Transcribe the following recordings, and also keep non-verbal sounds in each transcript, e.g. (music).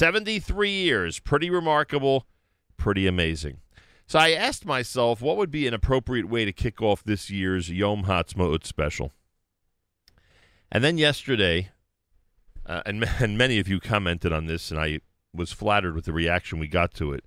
73 years. Pretty remarkable, pretty amazing. So I asked myself what would be an appropriate way to kick off this year's Yom Ha'atzmaut special. And then yesterday, uh, and, (laughs) and many of you commented on this, and I was flattered with the reaction we got to it.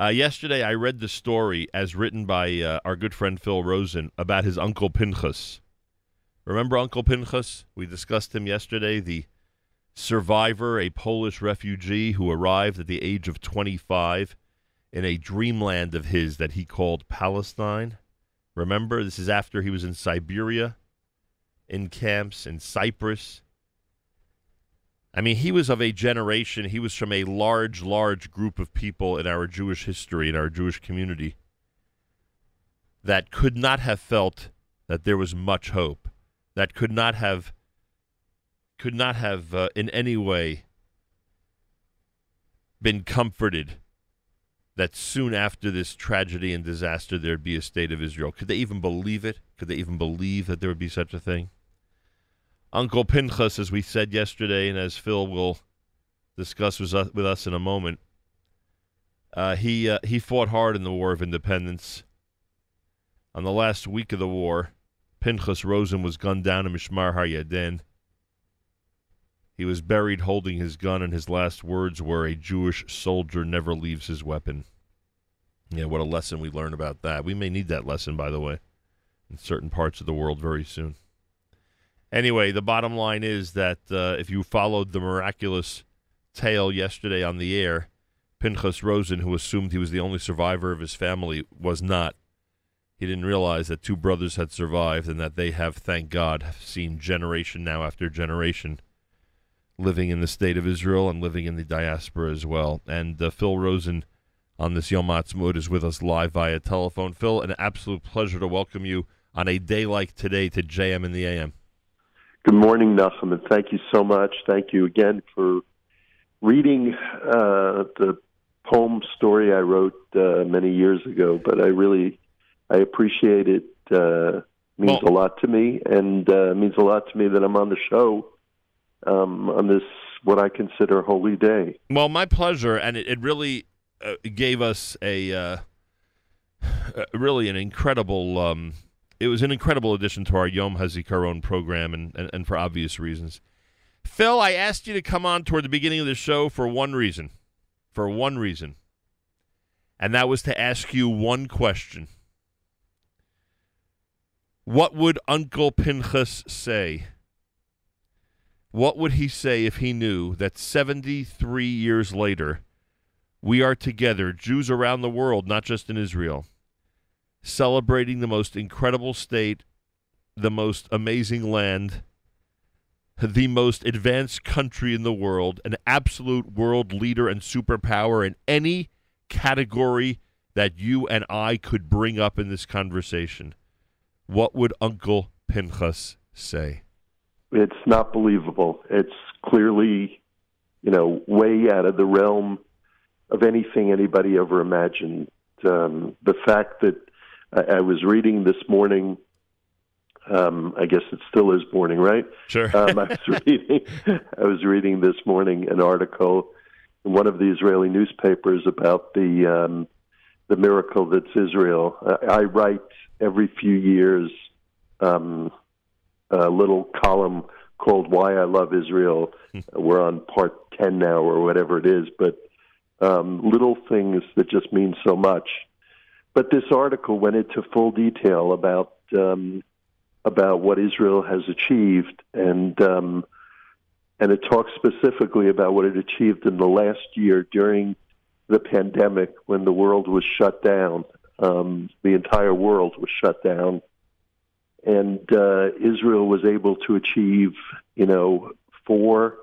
Uh, yesterday, I read the story as written by uh, our good friend Phil Rosen about his uncle Pinchas. Remember Uncle Pinchas? We discussed him yesterday, the survivor, a Polish refugee who arrived at the age of 25 in a dreamland of his that he called Palestine. Remember, this is after he was in Siberia, in camps in Cyprus. I mean, he was of a generation, he was from a large, large group of people in our Jewish history, in our Jewish community, that could not have felt that there was much hope, that could not have, could not have uh, in any way been comforted that soon after this tragedy and disaster there'd be a state of Israel. Could they even believe it? Could they even believe that there would be such a thing? Uncle Pinchas, as we said yesterday, and as Phil will discuss with us, in a moment, uh, he uh, he fought hard in the War of Independence. On the last week of the war, Pinchas Rosen was gunned down in Mishmar HaYarden. He was buried holding his gun, and his last words were, "A Jewish soldier never leaves his weapon." Yeah, what a lesson we learn about that. We may need that lesson, by the way, in certain parts of the world very soon. Anyway, the bottom line is that uh, if you followed the miraculous tale yesterday on the air, Pinchas Rosen, who assumed he was the only survivor of his family, was not. He didn't realize that two brothers had survived and that they have, thank God, seen generation now after generation living in the state of Israel and living in the diaspora as well. And uh, Phil Rosen on this Yom Ha'atzmaut is with us live via telephone. Phil, an absolute pleasure to welcome you on a day like today to JM in the AM. Good morning, Nachum, and thank you so much. Thank you again for reading uh, the poem story I wrote uh, many years ago. But I really, I appreciate it. Uh, means well, a lot to me, and uh, means a lot to me that I'm on the show um, on this what I consider holy day. Well, my pleasure, and it, it really uh, gave us a uh, (sighs) really an incredible. Um, it was an incredible addition to our Yom HaZikaron program, and, and, and for obvious reasons. Phil, I asked you to come on toward the beginning of the show for one reason. For one reason. And that was to ask you one question. What would Uncle Pinchas say? What would he say if he knew that 73 years later, we are together, Jews around the world, not just in Israel, celebrating the most incredible state, the most amazing land, the most advanced country in the world, an absolute world leader and superpower in any category that you and I could bring up in this conversation. What would Uncle Pinchas say? It's not believable. It's clearly, you know, way out of the realm of anything anybody ever imagined. Um, the fact that I, I was reading this morning. Um, I guess it still is morning, right? Sure. um, I was (laughs) reading. I was reading this morning an article in one of the Israeli newspapers about the um, the miracle that's Israel. I, I write every few years um, a little column called "Why I Love Israel." Hmm. We're on part ten now, or whatever it is, but um, little things that just mean so much. But this article went into full detail about um, about what Israel has achieved, and um, and it talks specifically about what it achieved in the last year during the pandemic when the world was shut down. Um, the entire world was shut down, and uh, Israel was able to achieve, you know, four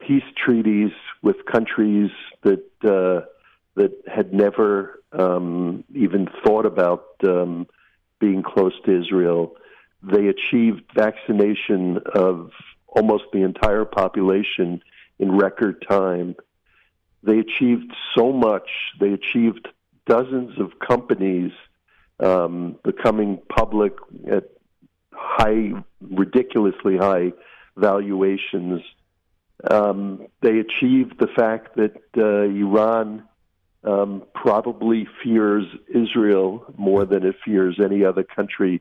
peace treaties with countries that uh, that had never um, even thought about um, being close to Israel. They achieved vaccination of almost the entire population in record time. They achieved so much. They achieved dozens of companies um, becoming public at high, ridiculously high valuations. Um, they achieved the fact that uh, Iran um, probably fears Israel more than it fears any other country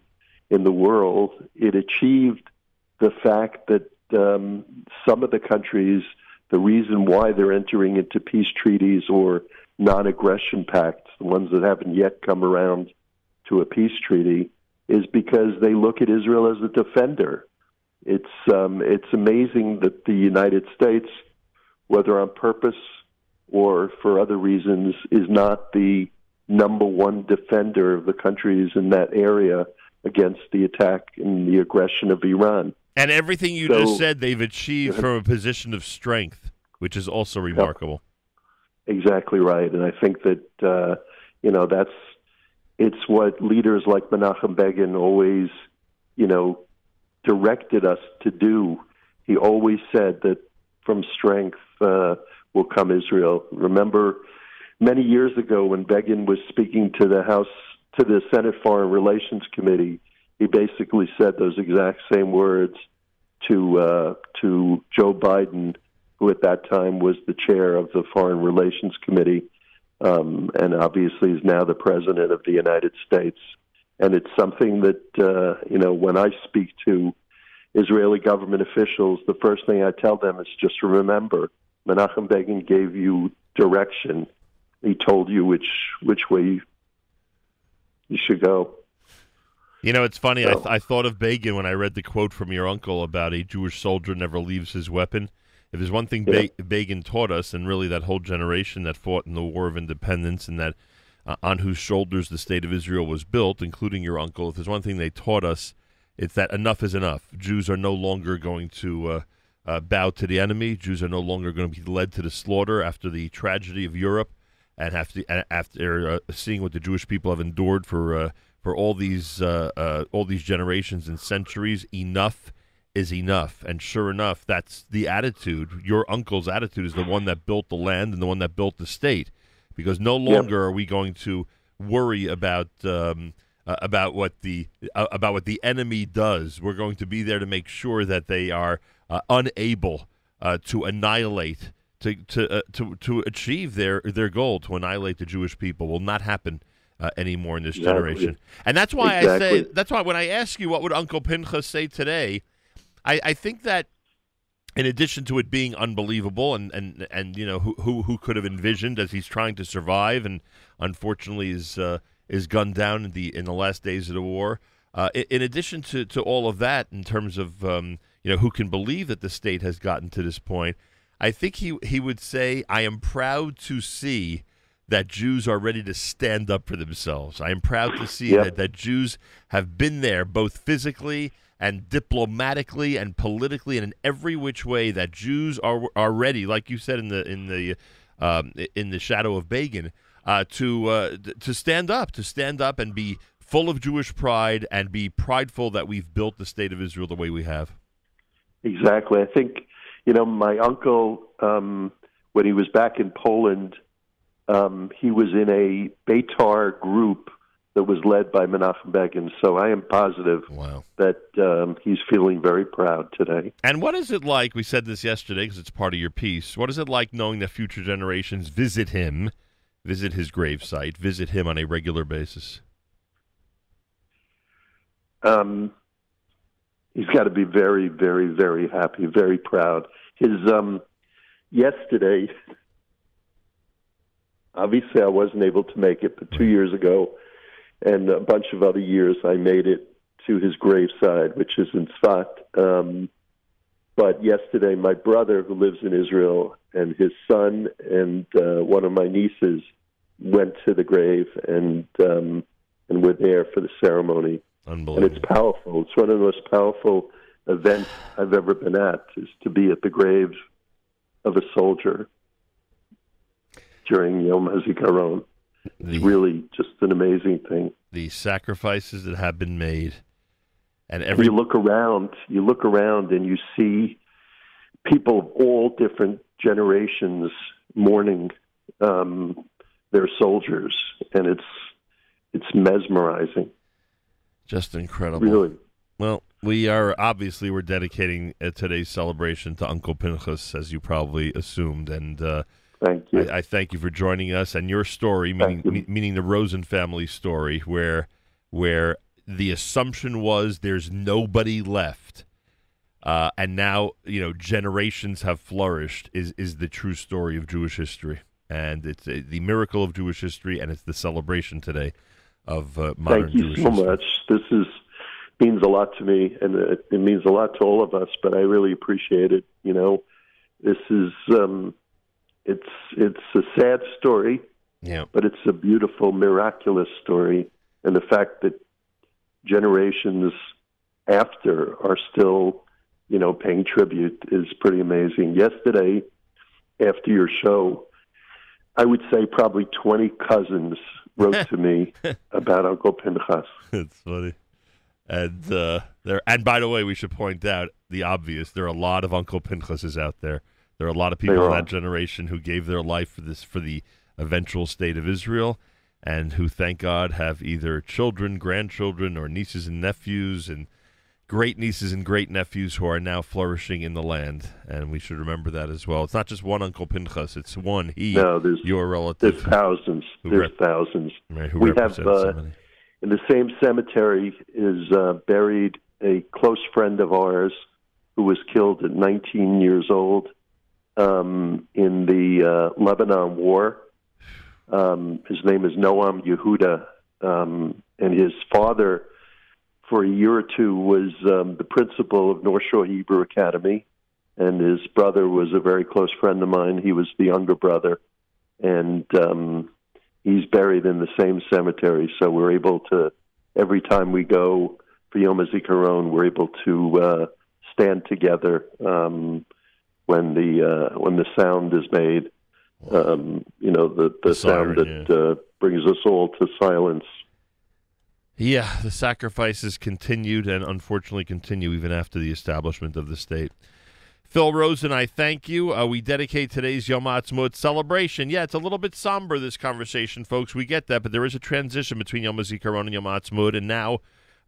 in the world. It achieved the fact that um, some of the countries, the reason why they're entering into peace treaties or non aggression pacts, the ones that haven't yet come around to a peace treaty, is because they look at Israel as a defender. It's um, it's amazing that the United States, whether on purpose or for other reasons, is not the number one defender of the countries in that area against the attack and the aggression of Iran. And everything you so, just said, they've achieved from a position of strength, which is also remarkable. Exactly right, and I think that uh, you know that's it's what leaders like Menachem Begin always, you know, directed us to do. He always said that from strength uh, will come Israel. Remember, many years ago when Begin was speaking to the House, to the Senate Foreign Relations Committee, he basically said those exact same words to uh, to Joe Biden, who at that time was the chair of the Foreign Relations Committee, um, and obviously is now the president of the United States. And it's something that uh, you know when I speak to Israeli government officials, the first thing I tell them is just remember Menachem Begin gave you direction. He told you which which way you should go. You know, it's funny. So. I, th- I thought of Begin when I read the quote from your uncle about a Jewish soldier never leaves his weapon. If there's one thing yeah. Be- Begin taught us, and really that whole generation that fought in the War of Independence and that uh, on whose shoulders the state of Israel was built, including your uncle, if there's one thing they taught us, it's that enough is enough. Jews are no longer going to uh, uh, bow to the enemy. Jews are no longer going to be led to the slaughter after the tragedy of Europe, and after after uh, seeing what the Jewish people have endured for uh, for all these uh, all these generations and centuries. Enough is enough, and sure enough, that's the attitude. Your uncle's attitude is the one that built the land and the one that built the state, because no longer yep. are we going to worry about. Um, uh, about what the uh, about what the enemy does. We're going to be there to make sure that they are uh, unable uh, to annihilate, to to uh, to to achieve their their goal to annihilate the Jewish people will not happen. Uh, anymore in this exactly. generation, and that's why exactly. I say that's why when I ask you what would Uncle Pinchas say today, I, I think that in addition to it being unbelievable and, and, and you know who, who who could have envisioned as he's trying to survive and unfortunately is uh, is gunned down in the in the last days of the war. Uh, in, in, addition to, to all of that, in terms of um, you know, who can believe that the state has gotten to this point. I think he he would say, "I am proud to see that Jews are ready to stand up for themselves. I am proud to see yep. that that Jews have been there, both physically and diplomatically and politically, and in every which way. That Jews are are ready, like you said in the in the um, in the shadow of Begin, uh, to uh, to stand up, to stand up and be." Full of Jewish pride and be prideful that we've built the state of Israel the way we have. Exactly. I think, you know, my uncle, um, when he was back in Poland, um, he was in a Beitar group that was led by Menachem Begin. So I am positive wow. that um, he's feeling very proud today. And what is it like? We said this yesterday because it's part of your piece. What is it like knowing that future generations visit him, visit his gravesite, visit him on a regular basis? Um, he's got to be very, very, very happy, very proud. His um, yesterday, obviously, I wasn't able to make it, but two years ago, and a bunch of other years, I made it to his graveside, which is in Sfat. Um, but yesterday, my brother, who lives in Israel, and his son and uh, one of my nieces went to the grave and um, and were there for the ceremony. Unbelievable. And it's powerful. It's one of the most powerful events I've ever been at is to be at the grave of a soldier during Yom HaZikaron. It's really just an amazing thing. The sacrifices that have been made, and every you look around, you look around, and you see people of all different generations mourning um, their soldiers, and it's it's mesmerizing. Just incredible. Really. Well, We are obviously we're dedicating uh, today's celebration to Uncle Pinchas, as you probably assumed, and uh, Thank you. I, I thank you for joining us and your story, meaning you. me- meaning the Rosen family story, where where the assumption was there's nobody left, uh, and now you know generations have flourished. Is is the true story of Jewish history, and it's uh, the miracle of Jewish history, and it's the celebration today of uh, modern Thank you Jewish so history. much. This is means a lot to me, and it, it means a lot to all of us. But I really appreciate it. You know, this is um, it's it's a sad story, Yeah, but it's a beautiful, miraculous story, and the fact that generations after are still, you know, paying tribute is pretty amazing. Yesterday, after your show, I would say probably twenty cousins wrote to me (laughs) about Uncle Pinchas. it's funny. And uh, there, and by the way, we should point out the obvious. There are a lot of Uncle Pinchases out there. There are a lot of people in that generation who gave their life for this, for the eventual state of Israel, and who, thank God, have either children, grandchildren, or nieces and nephews, and great nieces and great nephews who are now flourishing in the land. And we should remember that as well. It's not just one Uncle Pinchas; it's one he, No, there's your there's thousands. There's rep- thousands. right, who we have, uh, many. In the same cemetery is uh, buried a close friend of ours who was killed at 19 years old um, in the uh, Lebanon War. Um, his name is Noam Yehuda, um, and his father, for a year or two, was um, the principal of North Shore Hebrew Academy, and his brother was a very close friend of mine. He was the younger brother, and um, he's buried in the same cemetery. So we're able to, every time we go for Yom HaZikaron, we're able to uh, stand together um, when the uh, when the sound is made. Um, you know, the the, The sound siren, that uh, brings us all to silence. Yeah, the sacrifices continued and unfortunately continue even after the establishment of the state. Phil Rosen, I thank you. Uh, we dedicate today's Yom Ha'atzmaut celebration. Yeah, it's a little bit somber, this conversation, folks. We get that, but there is a transition between Yom HaZikaron and Yom Ha'atzmaut, and now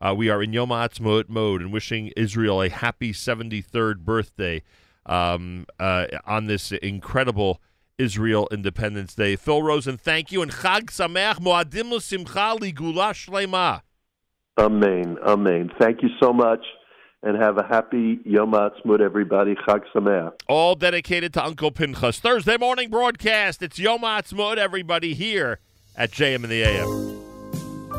uh, we are in Yom Ha'atzmaut mode and wishing Israel a happy 73rd birthday um, uh, on this incredible Israel Independence Day. Phil Rosen, thank you, and Chag Sameach Moadim L'Simcha L'Geulah Shlema. Amen. Amen. Thank you so much, and have a happy Yom Ha'atzmaut, everybody. Chag Sameach. all dedicated to Uncle Pinchas. Thursday morning broadcast. It's Yom Ha'atzmaut, everybody, here at JM in the AM.